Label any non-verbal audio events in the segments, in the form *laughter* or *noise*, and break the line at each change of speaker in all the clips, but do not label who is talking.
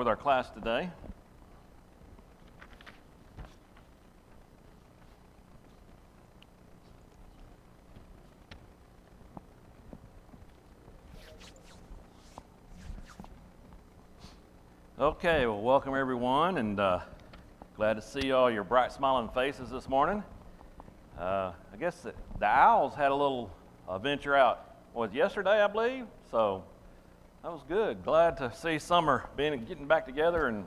with our class today. Okay, well, welcome everyone, and uh, glad to see all your bright smiling faces this morning. Uh, I guess the, the Owls had a little uh, venture out, was yesterday, I believe. So that was good. Glad to see summer being getting back together and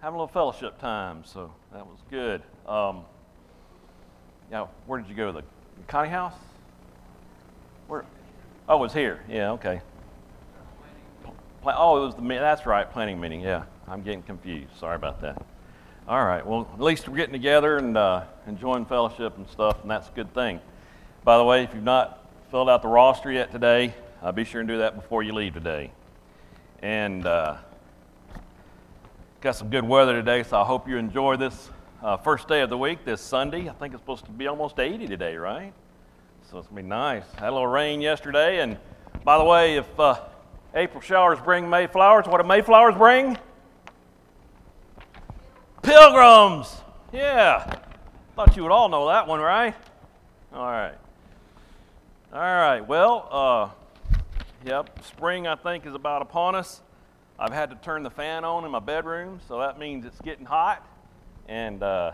having a little fellowship time. So that was good. Um, yeah, where did you go? The Connie House? Where? Oh, it was here. Yeah, okay. Oh, it was the that's right, planning meeting. Yeah, I'm getting confused. Sorry about that. All right. Well, at least we're getting together and uh, enjoying fellowship and stuff, and that's a good thing. By the way, if you've not filled out the roster yet today, uh, be sure and do that before you leave today. And uh, got some good weather today, so I hope you enjoy this uh, first day of the week, this Sunday. I think it's supposed to be almost 80 today, right? So it's gonna be nice. Had a little rain yesterday, and by the way, if uh, April showers bring May flowers, what do May flowers bring? Pilgrims. Yeah. Thought you would all know that one, right? All right. All right. Well, uh, yep, spring I think is about upon us. I've had to turn the fan on in my bedroom, so that means it's getting hot. And, uh,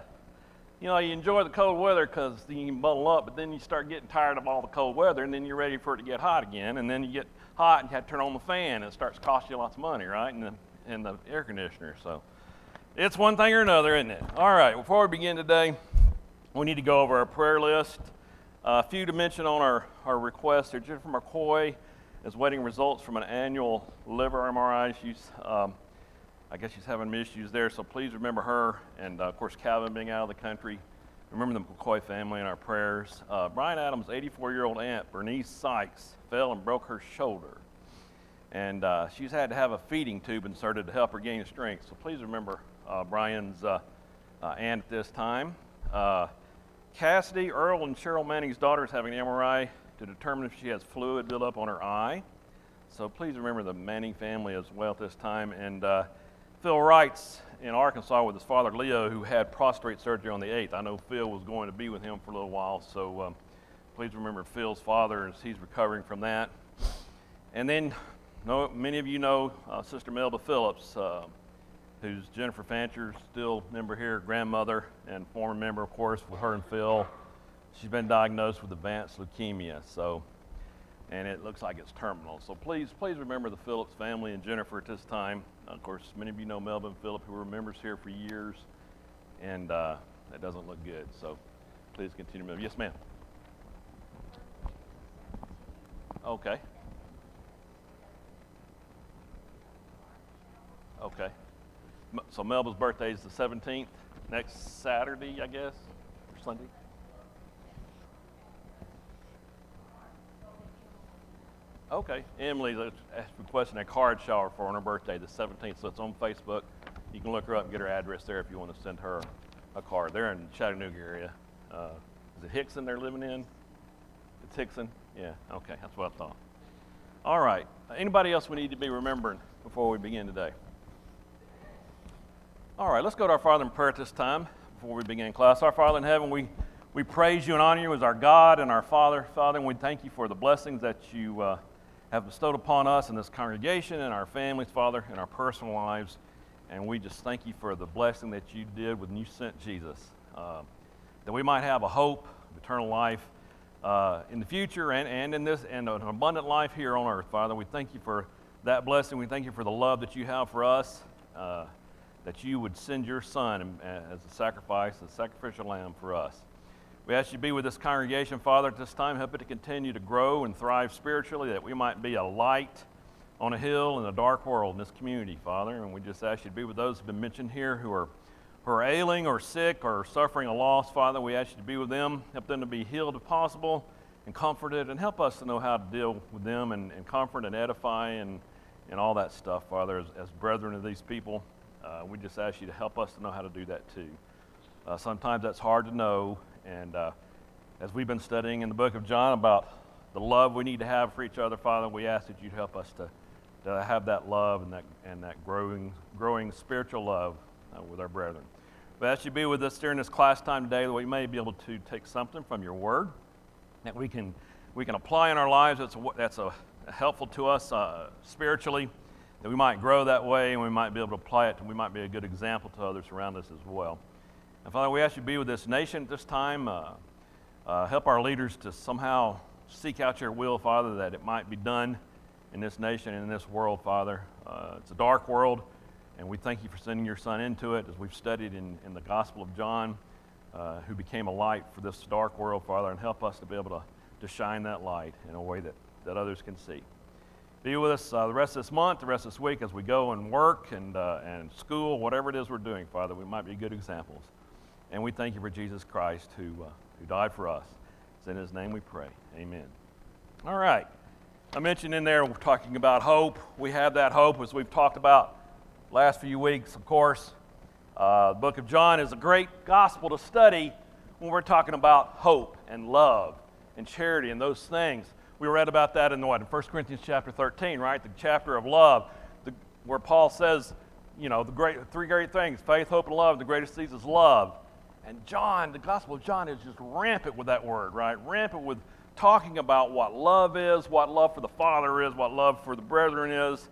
you know, you enjoy the cold weather because you can bundle up, but then you start getting tired of all the cold weather, and then you're ready for it to get hot again. And then you get hot and you have to turn on the fan, and it starts costing you lots of money, right? And the, and the air conditioner. So it's one thing or another, isn't it? All right, before we begin today, we need to go over our prayer list. Uh, a few to mention on our, our request here. Jennifer McCoy is waiting results from an annual liver MRI. She's, um, I guess she's having issues there, so please remember her. And uh, of course, Calvin being out of the country. Remember the McCoy family in our prayers. Uh, Brian Adams' 84 year old aunt, Bernice Sykes, fell and broke her shoulder. And uh, she's had to have a feeding tube inserted to help her gain strength. So please remember uh, Brian's uh, uh, aunt at this time. Cassidy, Earl, and Cheryl Manning's daughter is having an MRI to determine if she has fluid buildup on her eye. So please remember the Manning family as well at this time. And uh, Phil Wright's in Arkansas with his father Leo, who had prostate surgery on the 8th. I know Phil was going to be with him for a little while, so um, please remember Phil's father as he's recovering from that. And then, many of you know uh, Sister Melba Phillips. Uh, who's Jennifer Fancher's still member here, grandmother, and former member, of course, with her and Phil. She's been diagnosed with advanced leukemia, so, and it looks like it's terminal. So please, please remember the Phillips family and Jennifer at this time. Of course, many of you know Melvin Phillip, who were members here for years, and uh, that doesn't look good. So please continue. Move. Yes, ma'am. Okay. Okay. So Melba's birthday is the 17th, next Saturday, I guess, or Sunday. Okay, Emily's requesting a card shower for on her birthday, the 17th, so it's on Facebook. You can look her up and get her address there if you want to send her a card. They're in Chattanooga area. Uh, is it Hixson they're living in? It's Hixson? Yeah, okay, that's what I thought. All right, anybody else we need to be remembering before we begin today? All right, let's go to our Father in prayer at this time before we begin class. Our Father in heaven, we, we praise you and honor you as our God and our Father. Father, and we thank you for the blessings that you uh, have bestowed upon us in this congregation and our families, Father, in our personal lives. And we just thank you for the blessing that you did when you sent Jesus, uh, that we might have a hope of eternal life uh, in the future and, and in this and an abundant life here on earth, Father. We thank you for that blessing. We thank you for the love that you have for us. Uh, that you would send your son as a sacrifice, a sacrificial lamb for us. We ask you to be with this congregation, Father, at this time. Help it to continue to grow and thrive spiritually, that we might be a light on a hill in a dark world in this community, Father. And we just ask you to be with those who have been mentioned here who are, who are ailing or sick or suffering a loss, Father. We ask you to be with them, help them to be healed if possible and comforted, and help us to know how to deal with them and, and comfort and edify and, and all that stuff, Father, as, as brethren of these people. Uh, we just ask you to help us to know how to do that too. Uh, sometimes that's hard to know, and uh, as we've been studying in the book of John about the love we need to have for each other, Father, we ask that you'd help us to, to have that love and that, and that growing, growing spiritual love uh, with our brethren. But as you be with us during this class time today, that we may be able to take something from your word that we can, we can apply in our lives that's, a, that's a, helpful to us uh, spiritually, that we might grow that way and we might be able to apply it and we might be a good example to others around us as well. And Father, we ask you to be with this nation at this time. Uh, uh, help our leaders to somehow seek out your will, Father, that it might be done in this nation and in this world, Father. Uh, it's a dark world, and we thank you for sending your Son into it as we've studied in, in the Gospel of John, uh, who became a light for this dark world, Father, and help us to be able to, to shine that light in a way that, that others can see. Be with us uh, the rest of this month, the rest of this week as we go and work and, uh, and school, whatever it is we're doing, Father. We might be good examples. And we thank you for Jesus Christ who, uh, who died for us. It's in his name we pray. Amen. All right. I mentioned in there we're talking about hope. We have that hope as we've talked about last few weeks, of course. Uh, the book of John is a great gospel to study when we're talking about hope and love and charity and those things. We read about that in what? In 1 Corinthians chapter 13, right? The chapter of love, the, where Paul says, you know, the great, three great things faith, hope, and love. The greatest of these is love. And John, the Gospel of John, is just rampant with that word, right? Rampant with talking about what love is, what love for the Father is, what love for the brethren is,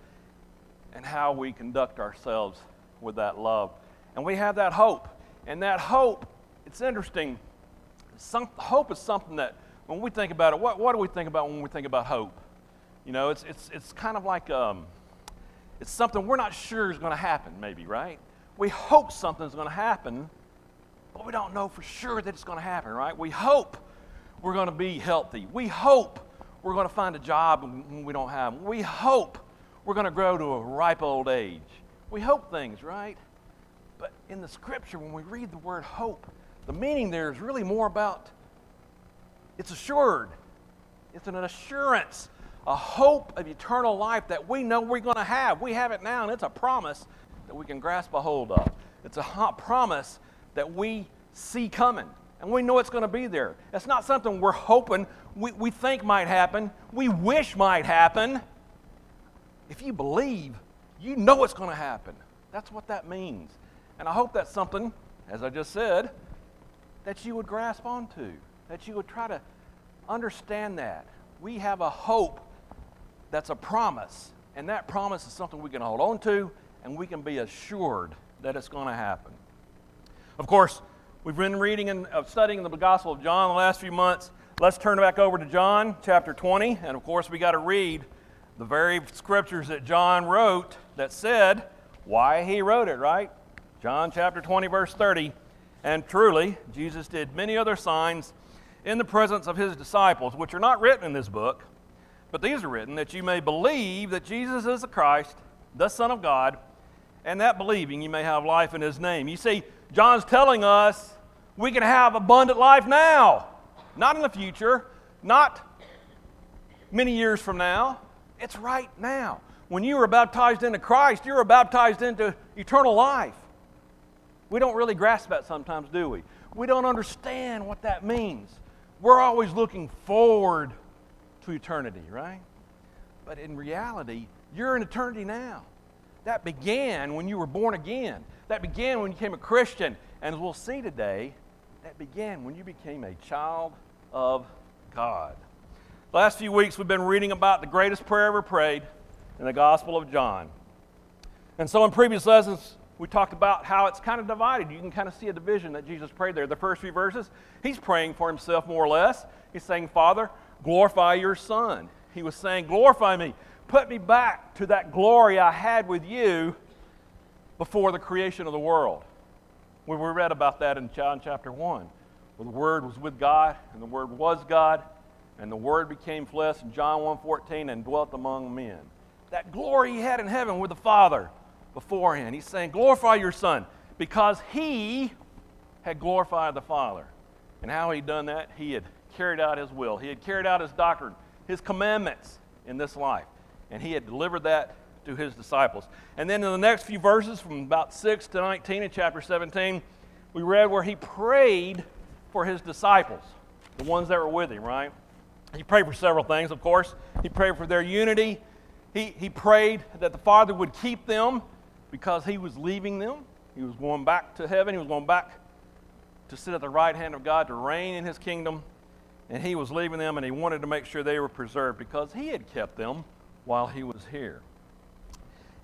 and how we conduct ourselves with that love. And we have that hope. And that hope, it's interesting. Some, hope is something that, when we think about it, what, what do we think about when we think about hope? You know, it's, it's, it's kind of like um, it's something we're not sure is going to happen, maybe, right? We hope something's going to happen, but we don't know for sure that it's going to happen, right? We hope we're going to be healthy. We hope we're going to find a job when we don't have them. We hope we're going to grow to a ripe old age. We hope things, right? But in the scripture, when we read the word hope, the meaning there is really more about it's assured, it's an assurance, a hope of eternal life that we know we're going to have. We have it now, and it's a promise that we can grasp a hold of. It's a hot promise that we see coming and we know it's going to be there. It's not something we're hoping, we, we think might happen, we wish might happen. If you believe, you know it's going to happen. That's what that means. And I hope that's something, as I just said, that you would grasp onto, that you would try to understand that. We have a hope that's a promise, and that promise is something we can hold on to, and we can be assured that it's going to happen. Of course, We've been reading and uh, studying the Gospel of John the last few months. Let's turn back over to John chapter 20. And of course, we got to read the very scriptures that John wrote that said why he wrote it, right? John chapter 20, verse 30. And truly, Jesus did many other signs in the presence of his disciples, which are not written in this book, but these are written that you may believe that Jesus is the Christ, the Son of God, and that believing you may have life in his name. You see, John's telling us we can have abundant life now, not in the future, not many years from now. It's right now. When you are baptized into Christ, you are baptized into eternal life. We don't really grasp that sometimes, do we? We don't understand what that means. We're always looking forward to eternity, right? But in reality, you're in eternity now. That began when you were born again. That began when you became a Christian. And as we'll see today, that began when you became a child of God. The last few weeks, we've been reading about the greatest prayer ever prayed in the Gospel of John. And so, in previous lessons, we talked about how it's kind of divided. You can kind of see a division that Jesus prayed there. The first few verses, he's praying for himself more or less. He's saying, Father, glorify your Son. He was saying, Glorify me. Put me back to that glory I had with you before the creation of the world. We read about that in John chapter 1, where the Word was with God, and the Word was God, and the Word became flesh in John 1.14 and dwelt among men. That glory he had in heaven with the Father beforehand. He's saying, glorify your Son, because he had glorified the Father. And how he had done that? He had carried out his will. He had carried out his doctrine, his commandments in this life. And he had delivered that to his disciples. And then in the next few verses, from about 6 to 19 in chapter 17, we read where he prayed for his disciples, the ones that were with him, right? He prayed for several things, of course. He prayed for their unity. He He, he prayed that the Father would keep them because he was leaving them. He was going back to heaven. He was going back to sit at the right hand of God to reign in his kingdom. And he was leaving them, and he wanted to make sure they were preserved because he had kept them while he was here.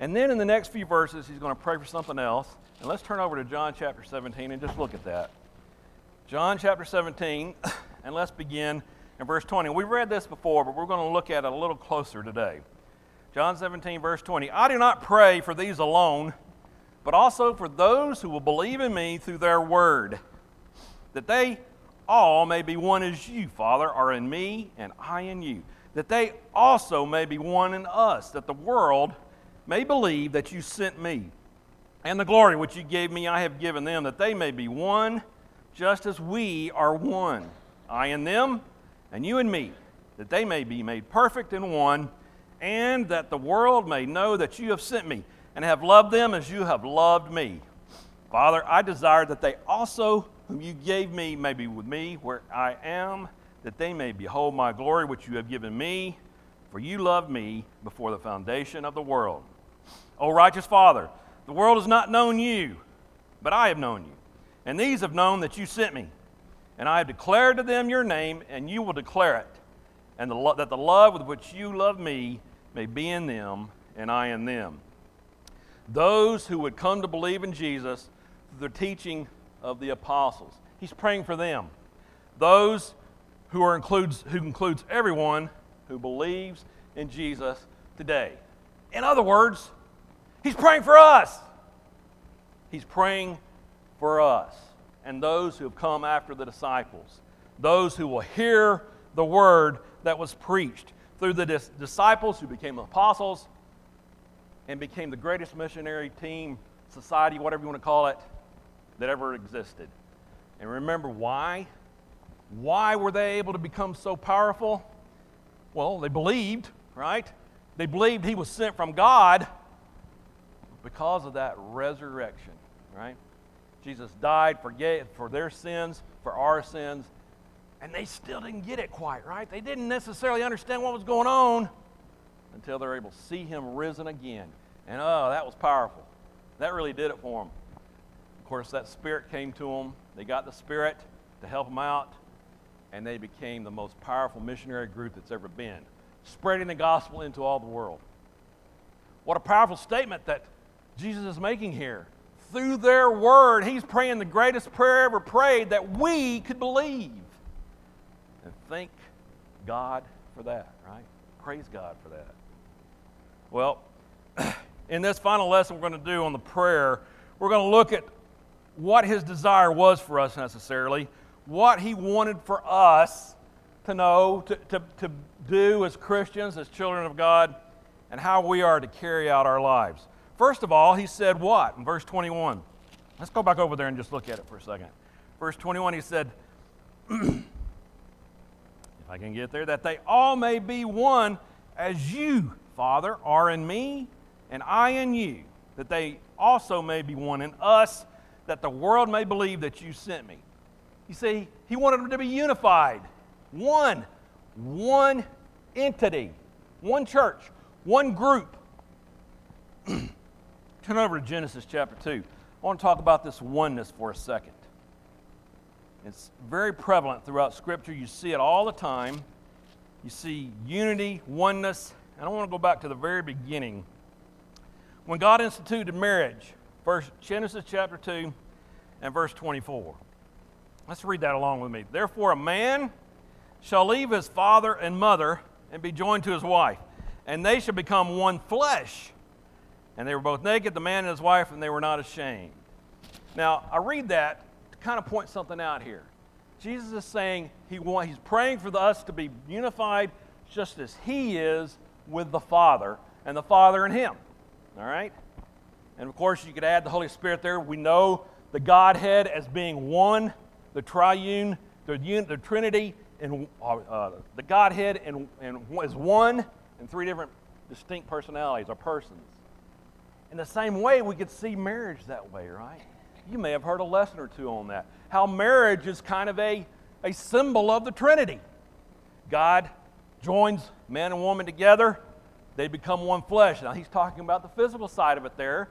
And then in the next few verses, he's going to pray for something else. And let's turn over to John chapter 17 and just look at that. John chapter 17, *coughs* and let's begin in verse 20. We've read this before, but we're going to look at it a little closer today. John 17, verse 20. I do not pray for these alone, but also for those who will believe in me through their word, that they all may be one as you, Father, are in me and I in you, that they also may be one in us, that the world may believe that you sent me. And the glory which you gave me, I have given them, that they may be one, just as we are one. I and them, and you and me, that they may be made perfect in one, and that the world may know that you have sent me, and have loved them as you have loved me. Father, I desire that they also, whom you gave me, may be with me where I am, that they may behold my glory which you have given me, for you loved me before the foundation of the world. O righteous Father, the world has not known you, but I have known you. And these have known that you sent me. And I have declared to them your name, and you will declare it. And the lo- that the love with which you love me may be in them, and I in them. Those who would come to believe in Jesus through the teaching of the apostles. He's praying for them. Those who, are includes, who includes everyone who believes in Jesus today. In other words, He's praying for us. He's praying for us and those who have come after the disciples, those who will hear the word that was preached through the dis- disciples who became apostles and became the greatest missionary team, society, whatever you want to call it, that ever existed. And remember why? Why were they able to become so powerful? Well, they believed, right? They believed he was sent from God because of that resurrection, right? Jesus died, forgave for their sins, for our sins, and they still didn't get it quite, right? They didn't necessarily understand what was going on until they're able to see him risen again. And oh, that was powerful. That really did it for them. Of course, that spirit came to them. They got the spirit to help them out, and they became the most powerful missionary group that's ever been, spreading the gospel into all the world. What a powerful statement that Jesus is making here. Through their word, he's praying the greatest prayer ever prayed that we could believe. And thank God for that, right? Praise God for that. Well, *clears throat* in this final lesson we're going to do on the prayer, we're going to look at what his desire was for us necessarily, what he wanted for us to know, to, to, to do as Christians, as children of God, and how we are to carry out our lives. First of all, he said what? In verse 21. Let's go back over there and just look at it for a second. Verse 21, he said, *clears throat* if I can get there, that they all may be one as you, Father, are in me and I in you, that they also may be one in us, that the world may believe that you sent me. You see, he wanted them to be unified, one, one entity, one church, one group. *clears throat* Turn over to Genesis chapter 2. I want to talk about this oneness for a second. It's very prevalent throughout Scripture. You see it all the time. You see unity, oneness. And I want to go back to the very beginning. When God instituted marriage, first Genesis chapter 2 and verse 24. Let's read that along with me. Therefore, a man shall leave his father and mother and be joined to his wife, and they shall become one flesh. And they were both naked, the man and his wife, and they were not ashamed. Now, I read that to kind of point something out here. Jesus is saying he want, he's praying for us to be unified just as he is with the Father and the Father and him. All right? And of course, you could add the Holy Spirit there. We know the Godhead as being one, the triune, the, the Trinity, and uh, the Godhead and, and is one in three different distinct personalities or persons. In the same way, we could see marriage that way, right? You may have heard a lesson or two on that. How marriage is kind of a, a symbol of the Trinity. God joins man and woman together they become one flesh. Now, he's talking about the physical side of it there,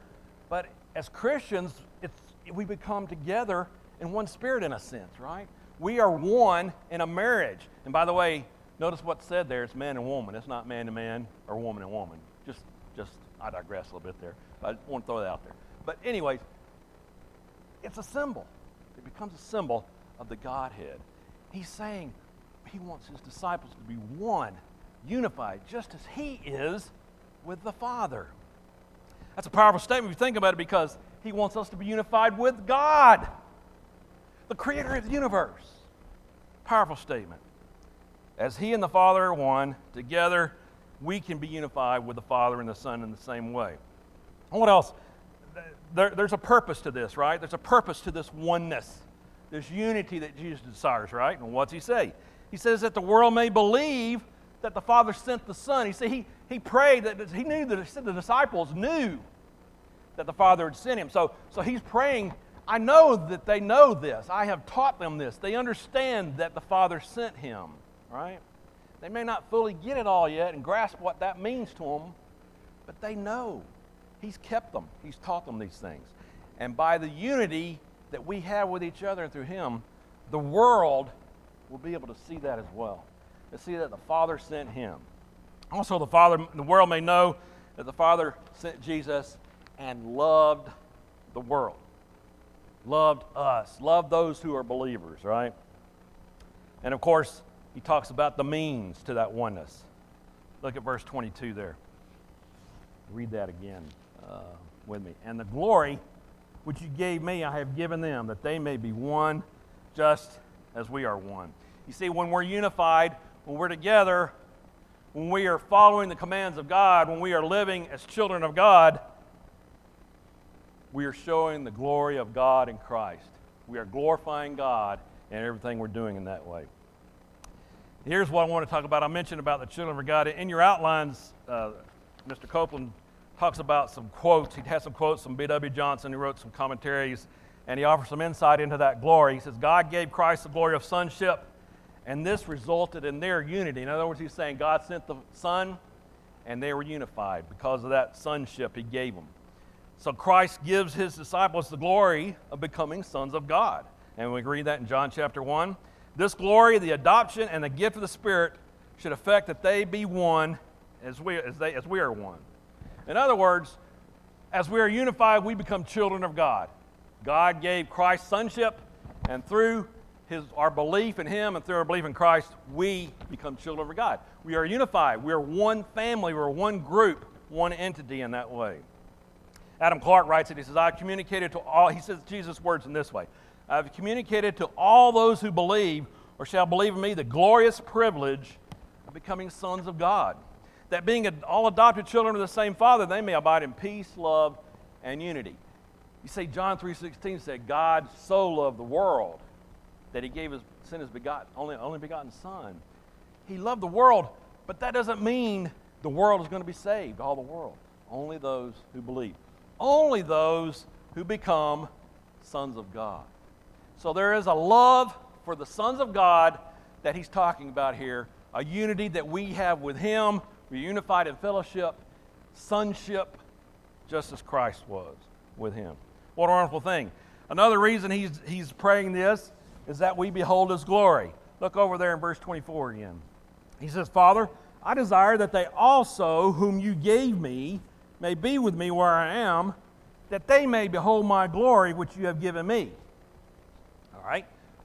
but as Christians, it's, we become together in one spirit in a sense, right? We are one in a marriage. And by the way, notice what's said there it's man and woman. It's not man to man or woman and woman. Just, I digress a little bit there. But I want to throw that out there. But, anyways, it's a symbol. It becomes a symbol of the Godhead. He's saying he wants his disciples to be one, unified, just as he is with the Father. That's a powerful statement if you think about it because he wants us to be unified with God, the creator of the universe. Powerful statement. As he and the Father are one, together we can be unified with the Father and the Son in the same way. And what else? There, there's a purpose to this, right? There's a purpose to this oneness, this unity that Jesus desires, right? And what's he say? He says that the world may believe that the Father sent the Son. He said he, he prayed that he knew that the disciples knew that the Father had sent him. So, so he's praying, I know that they know this. I have taught them this. They understand that the Father sent him, right? They may not fully get it all yet and grasp what that means to them, but they know. He's kept them, He's taught them these things. And by the unity that we have with each other and through Him, the world will be able to see that as well. To see that the Father sent Him. Also, the Father, the world may know that the Father sent Jesus and loved the world, loved us, loved those who are believers, right? And of course, he talks about the means to that oneness. Look at verse 22 there. Read that again uh, with me. And the glory which you gave me, I have given them, that they may be one just as we are one. You see, when we're unified, when we're together, when we are following the commands of God, when we are living as children of God, we are showing the glory of God in Christ. We are glorifying God in everything we're doing in that way. Here's what I want to talk about. I mentioned about the children of God. In your outlines, uh, Mr. Copeland talks about some quotes. He has some quotes from B.W. Johnson, who wrote some commentaries, and he offers some insight into that glory. He says, God gave Christ the glory of sonship, and this resulted in their unity. In other words, he's saying God sent the Son, and they were unified because of that sonship he gave them. So Christ gives his disciples the glory of becoming sons of God. And we read that in John chapter 1. This glory, the adoption, and the gift of the Spirit should affect that they be one as we, as, they, as we are one. In other words, as we are unified, we become children of God. God gave Christ sonship, and through his, our belief in Him and through our belief in Christ, we become children of God. We are unified. We are one family. We're one group, one entity in that way. Adam Clarke writes it. He says, I communicated to all, he says Jesus' words in this way I've communicated to all those who believe or shall believe in me the glorious privilege of becoming sons of God. That being all adopted children of the same Father, they may abide in peace, love, and unity. You say John 3.16 said, God so loved the world that he gave his, sent his begotten, only, only begotten Son. He loved the world, but that doesn't mean the world is going to be saved, all the world. Only those who believe. Only those who become sons of God. So there is a love for the sons of God that he's talking about here, a unity that we have with him. We're unified in fellowship, sonship, just as Christ was with him. What a wonderful thing. Another reason he's, he's praying this is that we behold his glory. Look over there in verse 24 again. He says, Father, I desire that they also, whom you gave me, may be with me where I am, that they may behold my glory which you have given me.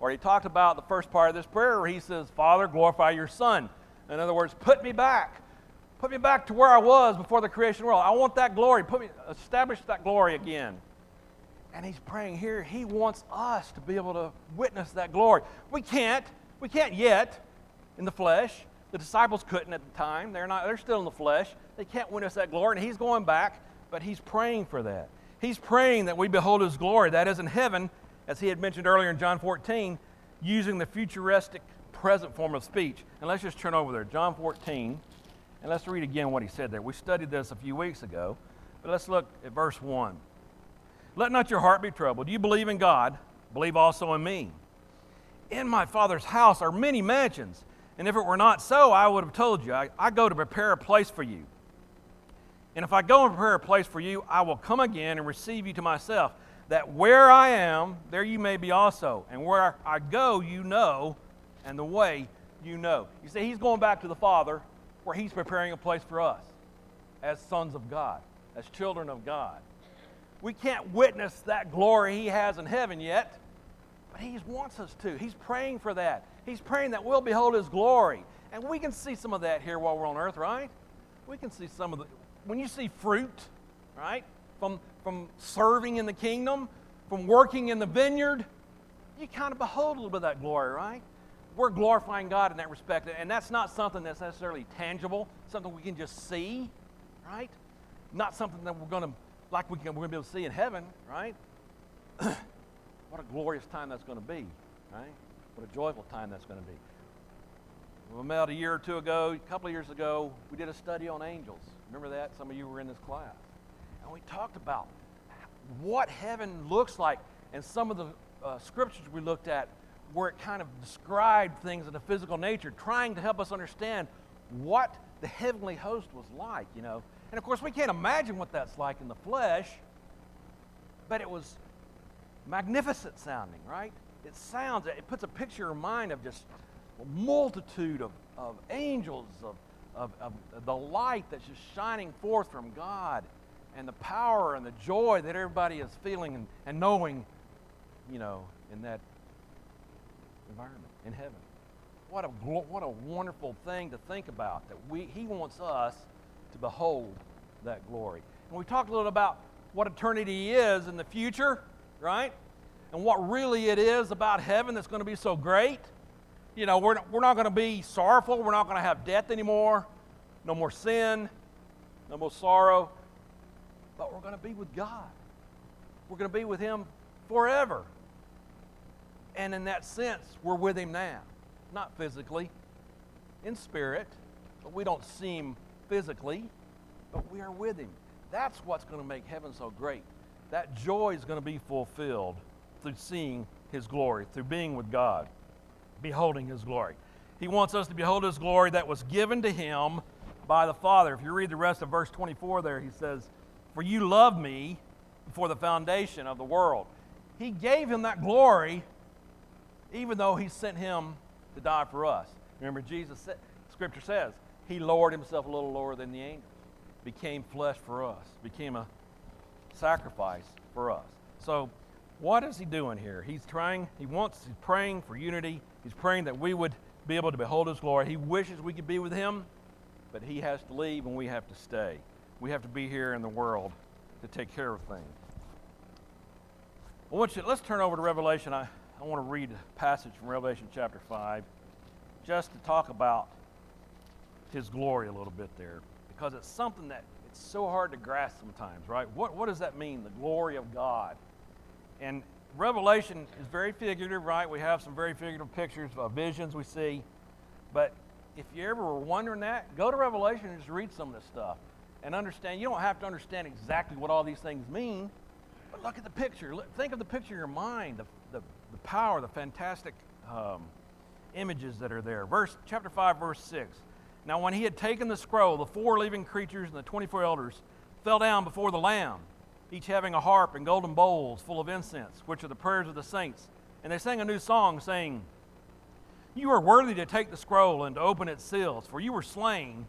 Or he talked about the first part of this prayer where he says, Father, glorify your Son. In other words, put me back. Put me back to where I was before the creation world. I want that glory. Put me, establish that glory again. And he's praying here, he wants us to be able to witness that glory. We can't. We can't yet in the flesh. The disciples couldn't at the time. They're not, they're still in the flesh. They can't witness that glory. And he's going back, but he's praying for that. He's praying that we behold his glory. That is in heaven as he had mentioned earlier in John 14, using the futuristic present form of speech. And let's just turn over there, John 14, and let's read again what he said there. We studied this a few weeks ago, but let's look at verse 1. Let not your heart be troubled. You believe in God, believe also in me. In my Father's house are many mansions, and if it were not so, I would have told you. I, I go to prepare a place for you. And if I go and prepare a place for you, I will come again and receive you to myself, that where I am, there you may be also. And where I go, you know, and the way you know. You see, he's going back to the Father where he's preparing a place for us as sons of God, as children of God. We can't witness that glory he has in heaven yet, but he wants us to. He's praying for that. He's praying that we'll behold his glory. And we can see some of that here while we're on earth, right? We can see some of the. When you see fruit, right, from, from serving in the kingdom, from working in the vineyard, you kind of behold a little bit of that glory, right? We're glorifying God in that respect. And that's not something that's necessarily tangible, something we can just see, right? Not something that we're going to, like we can, we're going to be able to see in heaven, right? *clears throat* what a glorious time that's going to be, right? What a joyful time that's going to be. We met a year or two ago, a couple of years ago, we did a study on angels. Remember that? Some of you were in this class. And we talked about what heaven looks like. And some of the uh, scriptures we looked at where it kind of described things of the physical nature, trying to help us understand what the heavenly host was like, you know. And of course, we can't imagine what that's like in the flesh, but it was magnificent sounding, right? It sounds, it puts a picture in mind of just a multitude of, of angels, of, of, of the light that's just shining forth from God, and the power and the joy that everybody is feeling and, and knowing, you know, in that environment in heaven. What a, what a wonderful thing to think about that we, He wants us to behold that glory. And we talked a little about what eternity is in the future, right? And what really it is about heaven that's going to be so great. You know, we're, we're not going to be sorrowful. We're not going to have death anymore. No more sin. No more sorrow. But we're going to be with God. We're going to be with Him forever. And in that sense, we're with Him now. Not physically, in spirit, but we don't see Him physically, but we are with Him. That's what's going to make heaven so great. That joy is going to be fulfilled through seeing His glory, through being with God, beholding His glory. He wants us to behold His glory that was given to Him by the Father. If you read the rest of verse 24 there, He says, For you loved me before the foundation of the world. He gave Him that glory even though He sent Him to die for us. Remember, Jesus, said, Scripture says, He lowered Himself a little lower than the angels, became flesh for us, became a sacrifice for us. So, what is he doing here? He's trying, he wants, he's praying for unity. He's praying that we would be able to behold his glory. He wishes we could be with him, but he has to leave and we have to stay. We have to be here in the world to take care of things. Want you, let's turn over to Revelation. I, I want to read a passage from Revelation chapter 5 just to talk about his glory a little bit there because it's something that it's so hard to grasp sometimes, right? What, what does that mean, the glory of God? And Revelation is very figurative, right? We have some very figurative pictures, of visions we see. But if you ever were wondering that, go to Revelation and just read some of this stuff and understand. You don't have to understand exactly what all these things mean, but look at the picture. Look, Think of the picture in your mind, the, the, the power, the fantastic um, images that are there. Verse chapter 5, verse 6. Now, when he had taken the scroll, the four living creatures and the 24 elders fell down before the Lamb each having a harp and golden bowls full of incense, which are the prayers of the saints. And they sang a new song, saying, You are worthy to take the scroll and to open its seals, for you were slain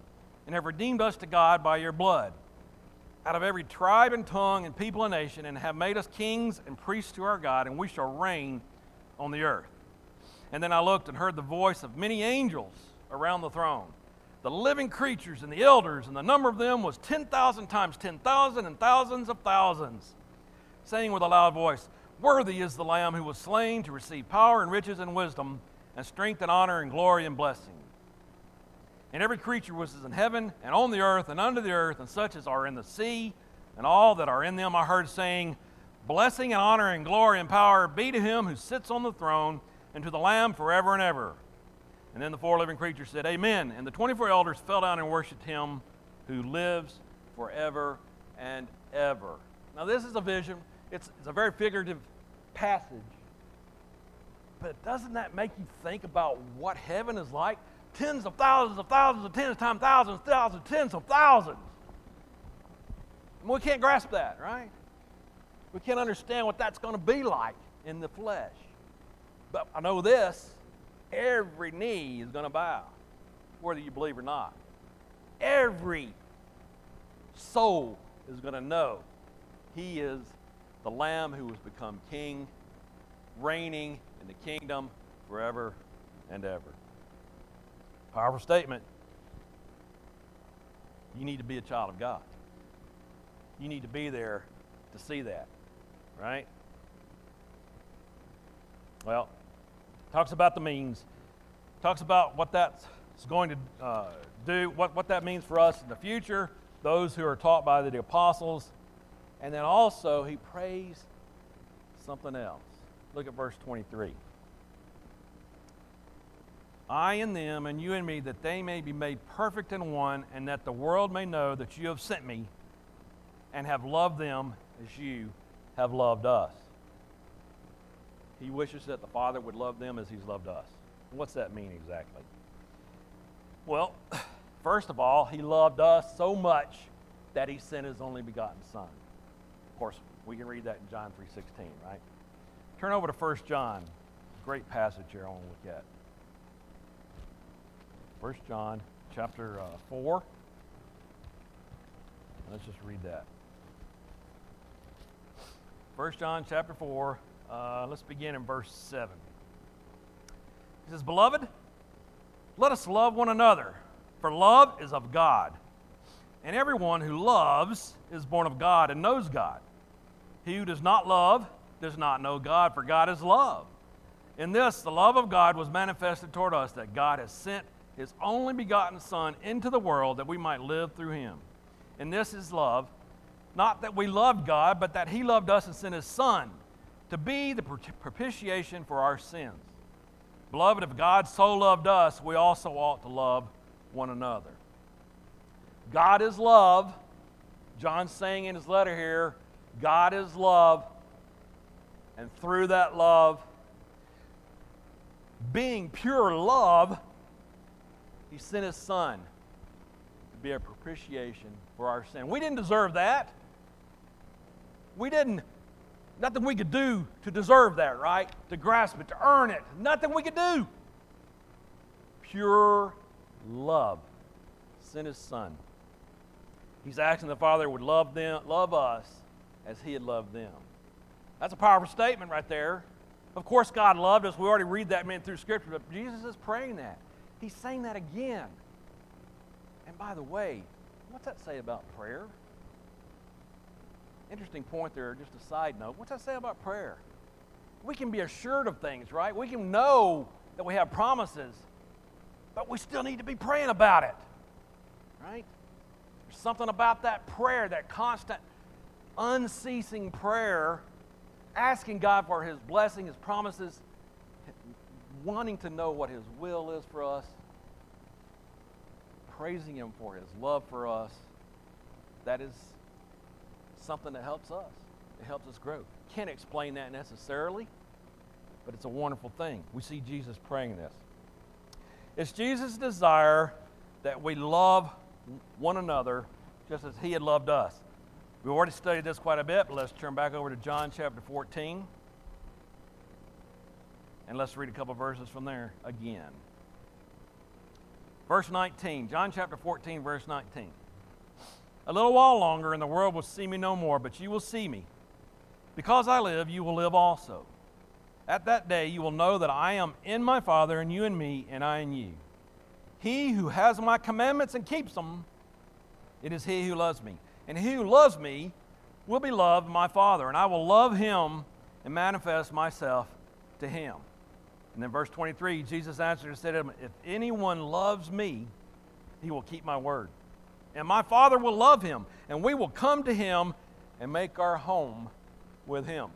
and have redeemed us to God by your blood out of every tribe and tongue and people and nation, and have made us kings and priests to our God, and we shall reign on the earth. And then I looked and heard the voice of many angels around the throne the living creatures and the elders, and the number of them was 10,000 times 10,000 and thousands of thousands, saying with a loud voice, Worthy is the Lamb who was slain to receive power and riches and wisdom, and strength and honor and glory and blessing. And every creature which is in heaven and on the earth and under the earth, and such as are in the sea, and all that are in them, I heard saying, Blessing and honor and glory and power be to him who sits on the throne, and to the Lamb forever and ever. And then the four living creatures said, Amen. And the 24 elders fell down and worshiped him who lives forever and ever. Now, this is a vision, it's, it's a very figurative passage. But doesn't that make you think about what heaven is like? Tens of thousands of thousands of tens times thousands, thousands, tens of thousands. we can't grasp that, right? We can't understand what that's going to be like in the flesh. But I know this every knee is going to bow, whether you believe or not. Every soul is going to know he is the Lamb who has become king, reigning in the kingdom forever and ever. Powerful statement. You need to be a child of God. You need to be there to see that, right? Well, talks about the means, talks about what that's going to uh, do, what, what that means for us in the future, those who are taught by the apostles, and then also he prays something else. Look at verse 23. I and them, and you and me, that they may be made perfect in one, and that the world may know that you have sent me and have loved them as you have loved us. He wishes that the Father would love them as He's loved us. What's that mean exactly? Well, *sighs* first of all, He loved us so much that He sent His only begotten Son. Of course, we can read that in John 3.16, right? Turn over to 1 John. Great passage here I want to look at. 1 John chapter uh, 4. Let's just read that. 1 John chapter 4, uh, let's begin in verse 7. He says, Beloved, let us love one another, for love is of God. And everyone who loves is born of God and knows God. He who does not love does not know God, for God is love. In this, the love of God was manifested toward us, that God has sent his only begotten Son into the world that we might live through him. And this is love, not that we loved God, but that he loved us and sent his Son to be the propitiation for our sins. Beloved, if God so loved us, we also ought to love one another. God is love. John's saying in his letter here, God is love. And through that love, being pure love, he sent his son to be a propitiation for our sin. We didn't deserve that. We didn't Nothing we could do to deserve that, right? To grasp it, to earn it. Nothing we could do. Pure love sent his son. He's asking the Father would love them, love us as he had loved them. That's a powerful statement right there. Of course, God loved us. We already read that man through Scripture, but Jesus is praying that. He's saying that again. And by the way, what's that say about prayer? Interesting point there, just a side note. What's that say about prayer? We can be assured of things, right? We can know that we have promises, but we still need to be praying about it, right? There's something about that prayer, that constant, unceasing prayer, asking God for His blessing, His promises, wanting to know what His will is for us, praising Him for His love for us. That is something that helps us. It helps us grow. Can't explain that necessarily, but it's a wonderful thing. We see Jesus praying this. It's Jesus' desire that we love one another just as he had loved us. We've already studied this quite a bit, but let's turn back over to John chapter 14. And let's read a couple verses from there again. Verse 19, John chapter 14, verse 19. A little while longer, and the world will see me no more, but you will see me. Because I live, you will live also. At that day, you will know that I am in my Father, and you in me, and I in you. He who has my commandments and keeps them, it is he who loves me. And he who loves me will be loved by my Father, and I will love him and manifest myself to him. And then verse 23, Jesus answered and said to him, If anyone loves me, he will keep my word and my Father will love him, and we will come to him and make our home with him.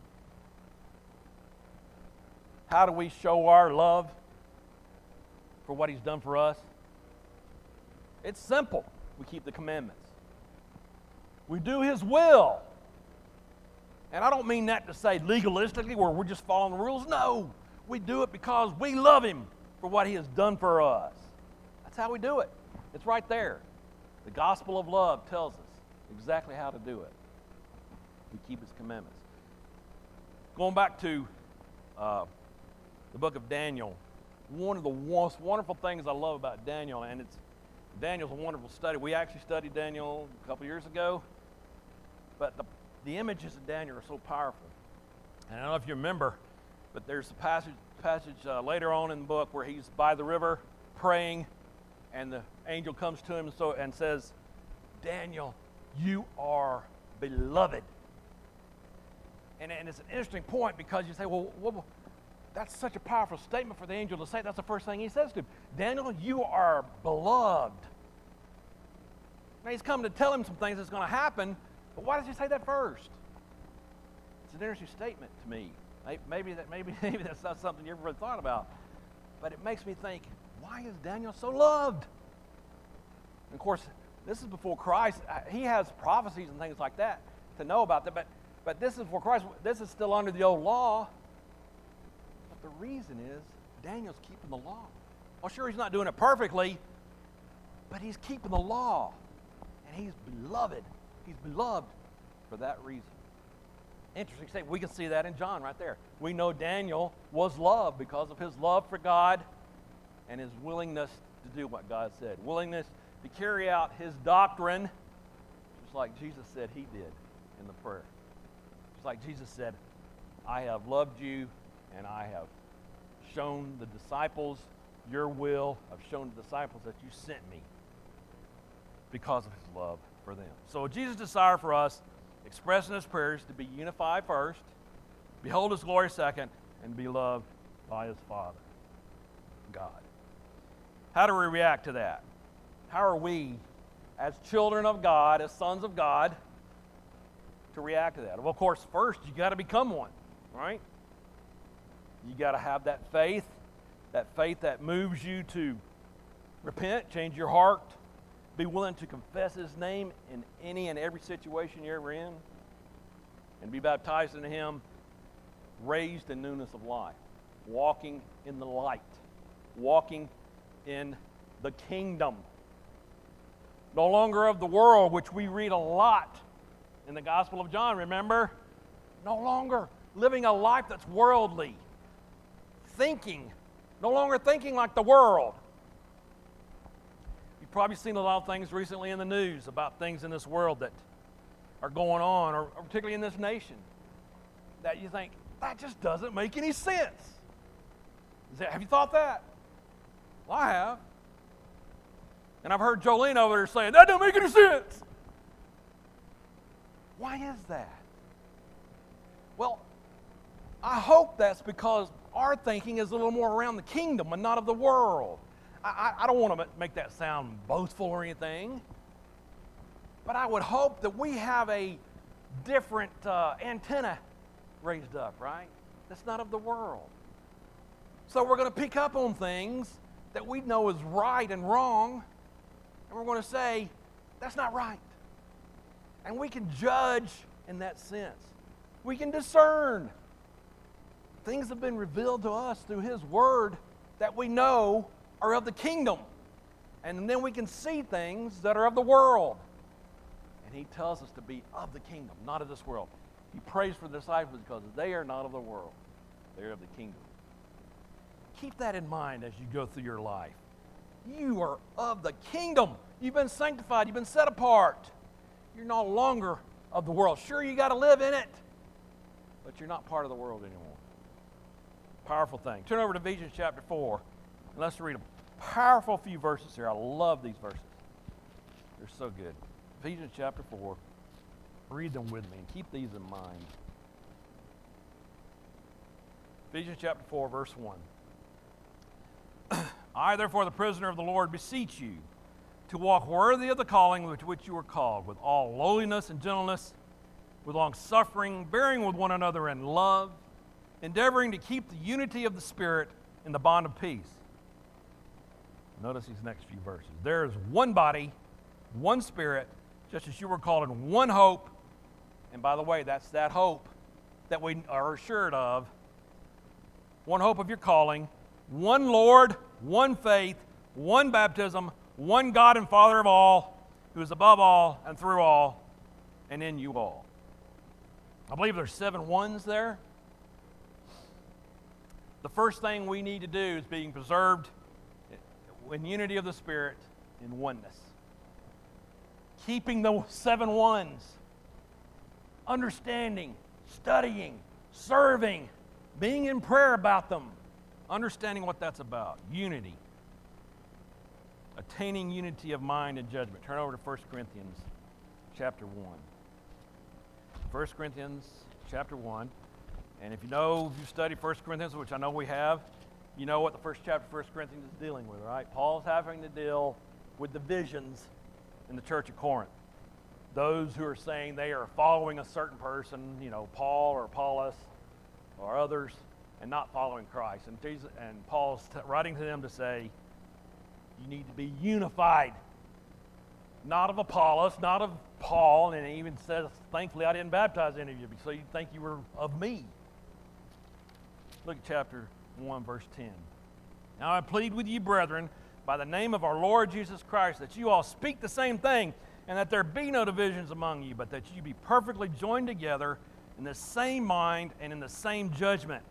How do we show our love for what he's done for us? It's simple. We keep the commandments. We do his will. And I don't mean that to say legalistically where we're just following the rules. No, we do it because we love him for what he has done for us. That's how we do it. It's right there. The gospel of love tells us exactly how to do it. We keep his commandments. Going back to uh, the book of Daniel, one of the most wonderful things I love about Daniel, and it's Daniel's a wonderful study. We actually studied Daniel a couple years ago, but the, the images of Daniel are so powerful. And I don't know if you remember, but there's a passage, passage uh, later on in the book where he's by the river praying, and the angel comes to him so, and says, Daniel, you are beloved. And, and it's an interesting point because you say, well, that's such a powerful statement for the angel to say. That's the first thing he says to him. Daniel, you are beloved. Now he's come to tell him some things that's going to happen, but why does he say that first? It's an interesting statement to me. Maybe, that, maybe, *laughs* maybe that's not something you ever thought about. But it makes me think, why is Daniel so loved? And of course, this is before Christ. He has prophecies and things like that to know about that, but, but this is before Christ. This is still under the old law. But the reason is Daniel's keeping the law. Well, sure, he's not doing it perfectly, but he's keeping the law. And he's beloved. He's beloved for that reason. Interesting statement. We can see that in John right there. We know Daniel was loved because of his love for God and his willingness to do what God said. Willingness to carry out his doctrine, just like Jesus said he did in the prayer. Just like Jesus said, I have loved you and I have shown the disciples your will. I've shown the disciples that you sent me because of his love for them. So Jesus' desire for us, expressing his prayers to be unified first, behold his glory second, and be loved by his Father, God. How do we react to that? How are we, as children of God, as sons of God, to react to that? Well, of course, first, you got to become one, right? You got to have that faith, that faith that moves you to repent, change your heart, be willing to confess His name in any and every situation you're ever in, and be baptized into Him, raised in newness of life, walking in the light, walking in the kingdom. No longer of the world, which we read a lot in the Gospel of John, remember? No longer living a life that's worldly, thinking, no longer thinking like the world. Probably seen a lot of things recently in the news about things in this world that are going on, or particularly in this nation, that you think, that just doesn't make any sense. That, have you thought that? Well, I have. And I've heard Jolene over there saying, that doesn't make any sense. Why is that? Well, I hope that's because our thinking is a little more around the kingdom and not of the world. I, I, don't want to make that sound boastful or anything, but I would hope that we have a different uh, antenna raised up, right? That's not of the world. So we're going to pick up on things that we know is right and wrong, and we're going to say, that's not right. And we can judge in that sense. We can discern. Things have been revealed to us through His Word that we know are of the kingdom. And then we can see things that are of the world. And He tells us to be of the kingdom, not of this world. He prays for the disciples because they are not of the world, they are of the kingdom. Keep that in mind as you go through your life. You are of the kingdom. You've been sanctified, you've been set apart. You're no longer of the world. Sure, you got to live in it, but you're not part of the world anymore. Powerful thing. Turn over to Ephesians chapter 4, and let's read a powerful few verses here. I love these verses, they're so good. Ephesians chapter 4. Read them with me and keep these in mind. Ephesians chapter 4, verse 1. *clears throat* I, therefore, the prisoner of the Lord, beseech you to walk worthy of the calling with which you were called, with all lowliness and gentleness, with long suffering, bearing with one another in love, endeavoring to keep the unity of the Spirit in the bond of peace. Notice these next few verses. There is one body, one Spirit, just as you were called in one hope. And by the way, that's that hope that we are assured of. One hope of your calling, one Lord, one faith, one baptism, one God and Father of all, who is above all and through all and in you all. I believe there's seven ones there. The first thing we need to do is being preserved in unity of the Spirit in oneness. Keeping the seven ones, understanding, studying, serving, being in prayer about them, understanding what that's about. Unity. Attaining unity of mind and judgment. Turn over to 1 Corinthians chapter 1. 1 Corinthians chapter 1. And if you know, if you study 1 Corinthians, which I know we have, you know what the first chapter of 1 Corinthians is dealing with, right? Paul's having to deal with divisions in the church of Corinth. Those who are saying they are following a certain person, you know, Paul or Apollos or others, and not following Christ. And, Jesus, and Paul's t- writing to them to say, you need to be unified. Not of Apollos, not of Paul, and he even says, thankfully I didn't baptize any of you, so you think you were of me. Look at chapter 1, verse 10. Now I plead with you, brethren, by the name of our Lord Jesus Christ, that you all speak the same thing, and that there be no divisions among you, but that you be perfectly joined together in the same mind and in the same judgment.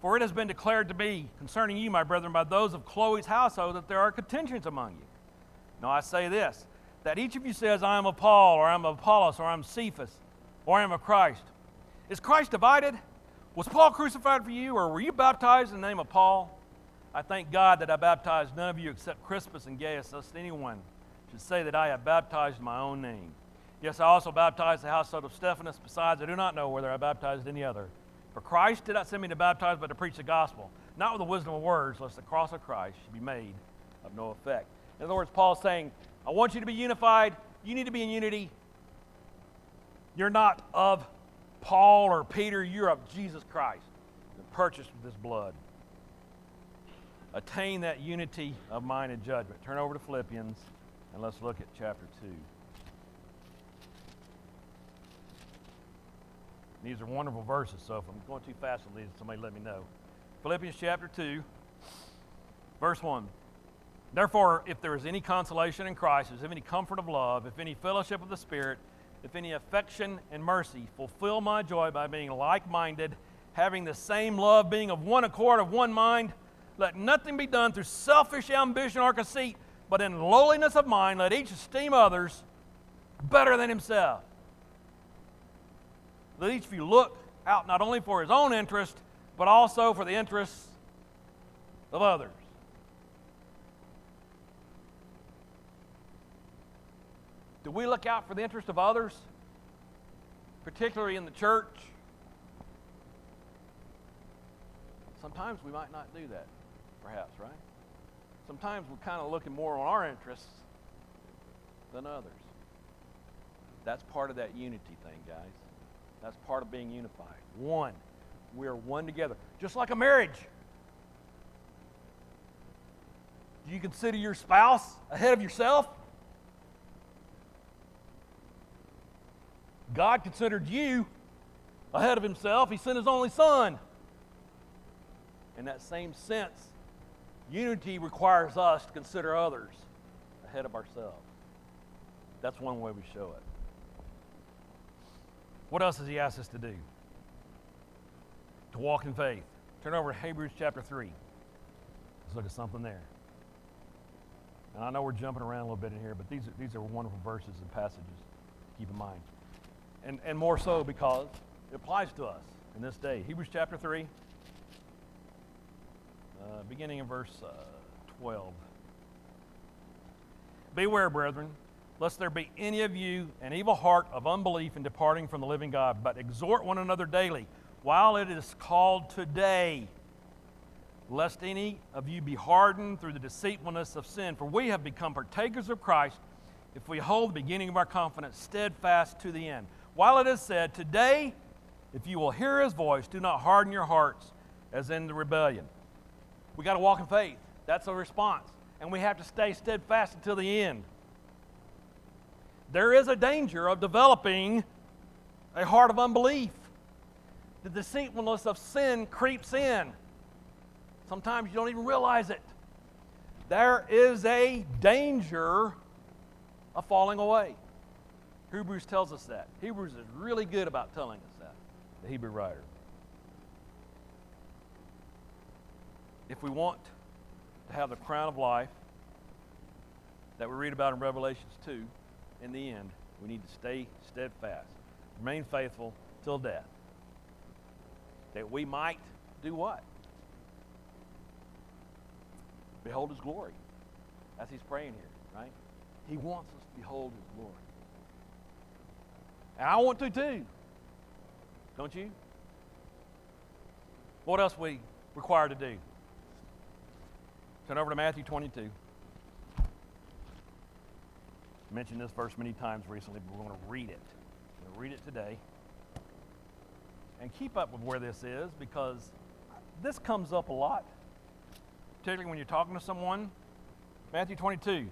For it has been declared to me concerning you, my brethren, by those of Chloe's household, that there are contentions among you. Now I say this that each of you says, I am of Paul, or I am of Apollos, or I am Cephas, or I am of Christ. Is Christ divided? Was Paul crucified for you, or were you baptized in the name of Paul? I thank God that I baptized none of you except Crispus and Gaius, lest anyone should say that I have baptized in my own name. Yes, I also baptized the household of Stephanas. Besides, I do not know whether I baptized any other. For Christ did not send me to baptize, but to preach the gospel, not with the wisdom of words, lest the cross of Christ should be made of no effect. In other words, Paul's saying, I want you to be unified. You need to be in unity. You're not of Paul or Peter, you're of Jesus Christ, purchased with his blood. Attain that unity of mind and judgment. Turn over to Philippians and let's look at chapter 2. These are wonderful verses, so if I'm going too fast on these, somebody let me know. Philippians chapter 2, verse 1. Therefore, if there is any consolation in Christ, if there is any comfort of love, if any fellowship of the Spirit, if any affection and mercy, fulfill my joy by being like minded, having the same love, being of one accord, of one mind. Let nothing be done through selfish ambition or conceit, but in lowliness of mind, let each esteem others better than himself. Let each of you look out not only for his own interest, but also for the interests of others. Do we look out for the interest of others, particularly in the church? Sometimes we might not do that, perhaps, right? Sometimes we're kind of looking more on our interests than others. That's part of that unity thing, guys. That's part of being unified. One. We are one together. Just like a marriage. Do you consider your spouse ahead of yourself? God considered you ahead of himself. He sent his only son. In that same sense, unity requires us to consider others ahead of ourselves. That's one way we show it. What else does he ask us to do? To walk in faith. Turn over to Hebrews chapter 3. Let's look at something there. And I know we're jumping around a little bit in here, but these are, these are wonderful verses and passages to keep in mind and, and more so because it applies to us in this day. Hebrews chapter 3, uh, beginning in verse uh, 12. Beware, brethren, lest there be any of you an evil heart of unbelief in departing from the living God, but exhort one another daily while it is called today, lest any of you be hardened through the deceitfulness of sin. For we have become partakers of Christ if we hold the beginning of our confidence steadfast to the end while it is said, Today, if you will hear his voice, do not harden your hearts as in the rebellion. We got to walk in faith. That's a response. And we have to stay steadfast until the end. There is a danger of developing a heart of unbelief. The deceitfulness of sin creeps in. Sometimes you don't even realize it. There is a danger of falling away. Hebrews tells us that. Hebrews is really good about telling us that, the Hebrew writer. If we want to have the crown of life that we read about in Revelations 2, in the end, we need to stay steadfast, remain faithful till death. That we might do what? Behold his glory. As he's praying here, right? He wants us to behold his glory. And I want to too. Don't you? What else we required to do? Turn over to Matthew 22. I mentioned this verse many times recently, but we're going to read it. We're going to read it today. And keep up with where this is because this comes up a lot, particularly when you're talking to someone. Matthew 22,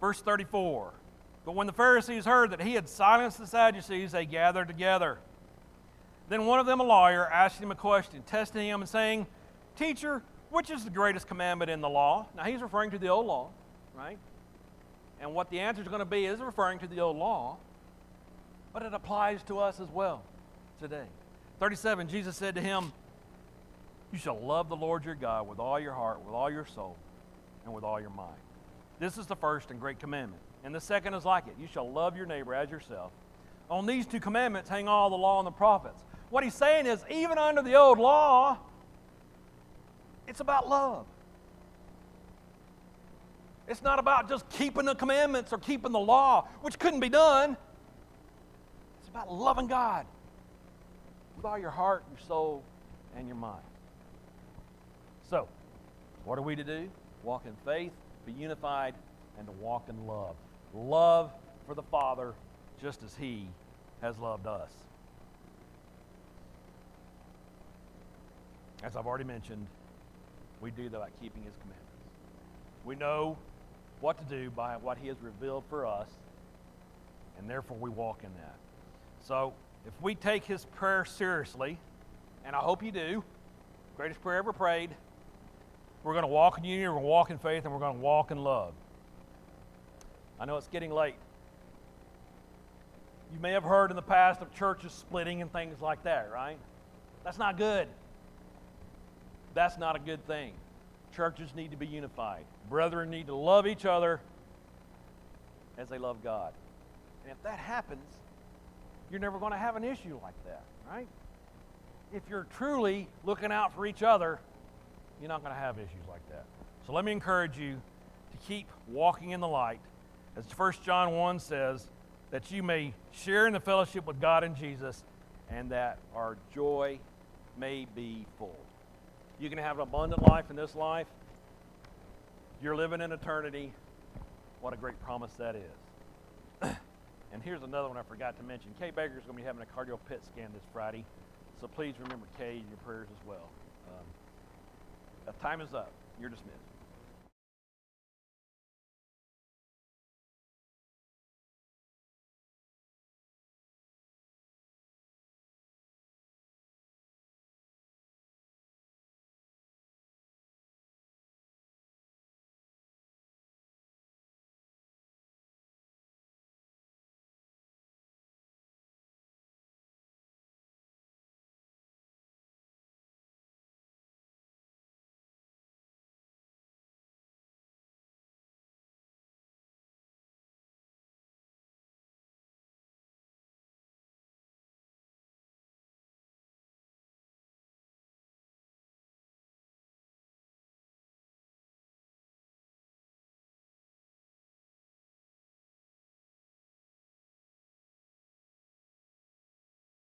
verse 34. But when the Pharisees heard that he had silenced the Sadducees, they gathered together. Then one of them, a lawyer, asked him a question, testing him and saying, Teacher, which is the greatest commandment in the law? Now he's referring to the old law, right? And what the answer is going to be is referring to the old law, but it applies to us as well today. 37, Jesus said to him, You shall love the Lord your God with all your heart, with all your soul, and with all your mind. This is the first and great commandment. And the second is like it you shall love your neighbor as yourself. On these two commandments hang all the law and the prophets. What he's saying is, even under the old law, it's about love. It's not about just keeping the commandments or keeping the law, which couldn't be done. It's about loving God with all your heart, your soul, and your mind. So, what are we to do? Walk in faith, be unified, and to walk in love love for the Father just as He has loved us. As I've already mentioned, we do that by keeping His commandments. We know what to do by what He has revealed for us, and therefore we walk in that. So, if we take His prayer seriously, and I hope you do, greatest prayer ever prayed, we're going to walk in unity, we're going to walk in faith, and we're going to walk in love. I know it's getting late. You may have heard in the past of churches splitting and things like that, right? That's not good. That's not a good thing. Churches need to be unified. Brethren need to love each other as they love God. And if that happens, you're never going to have an issue like that, right? If you're truly looking out for each other, you're not going to have issues like that. So let me encourage you to keep walking in the light as 1 John 1 says, that you may share in the fellowship with God and Jesus, and that our joy may be full. You can have an abundant life in this life. You're living in eternity. What a great promise that is. *clears throat* and here's another one I forgot to mention. Kay Baker's going to be having a cardio PET scan this Friday, so please remember Kay in your prayers as well. Um, time is up. You're dismissed.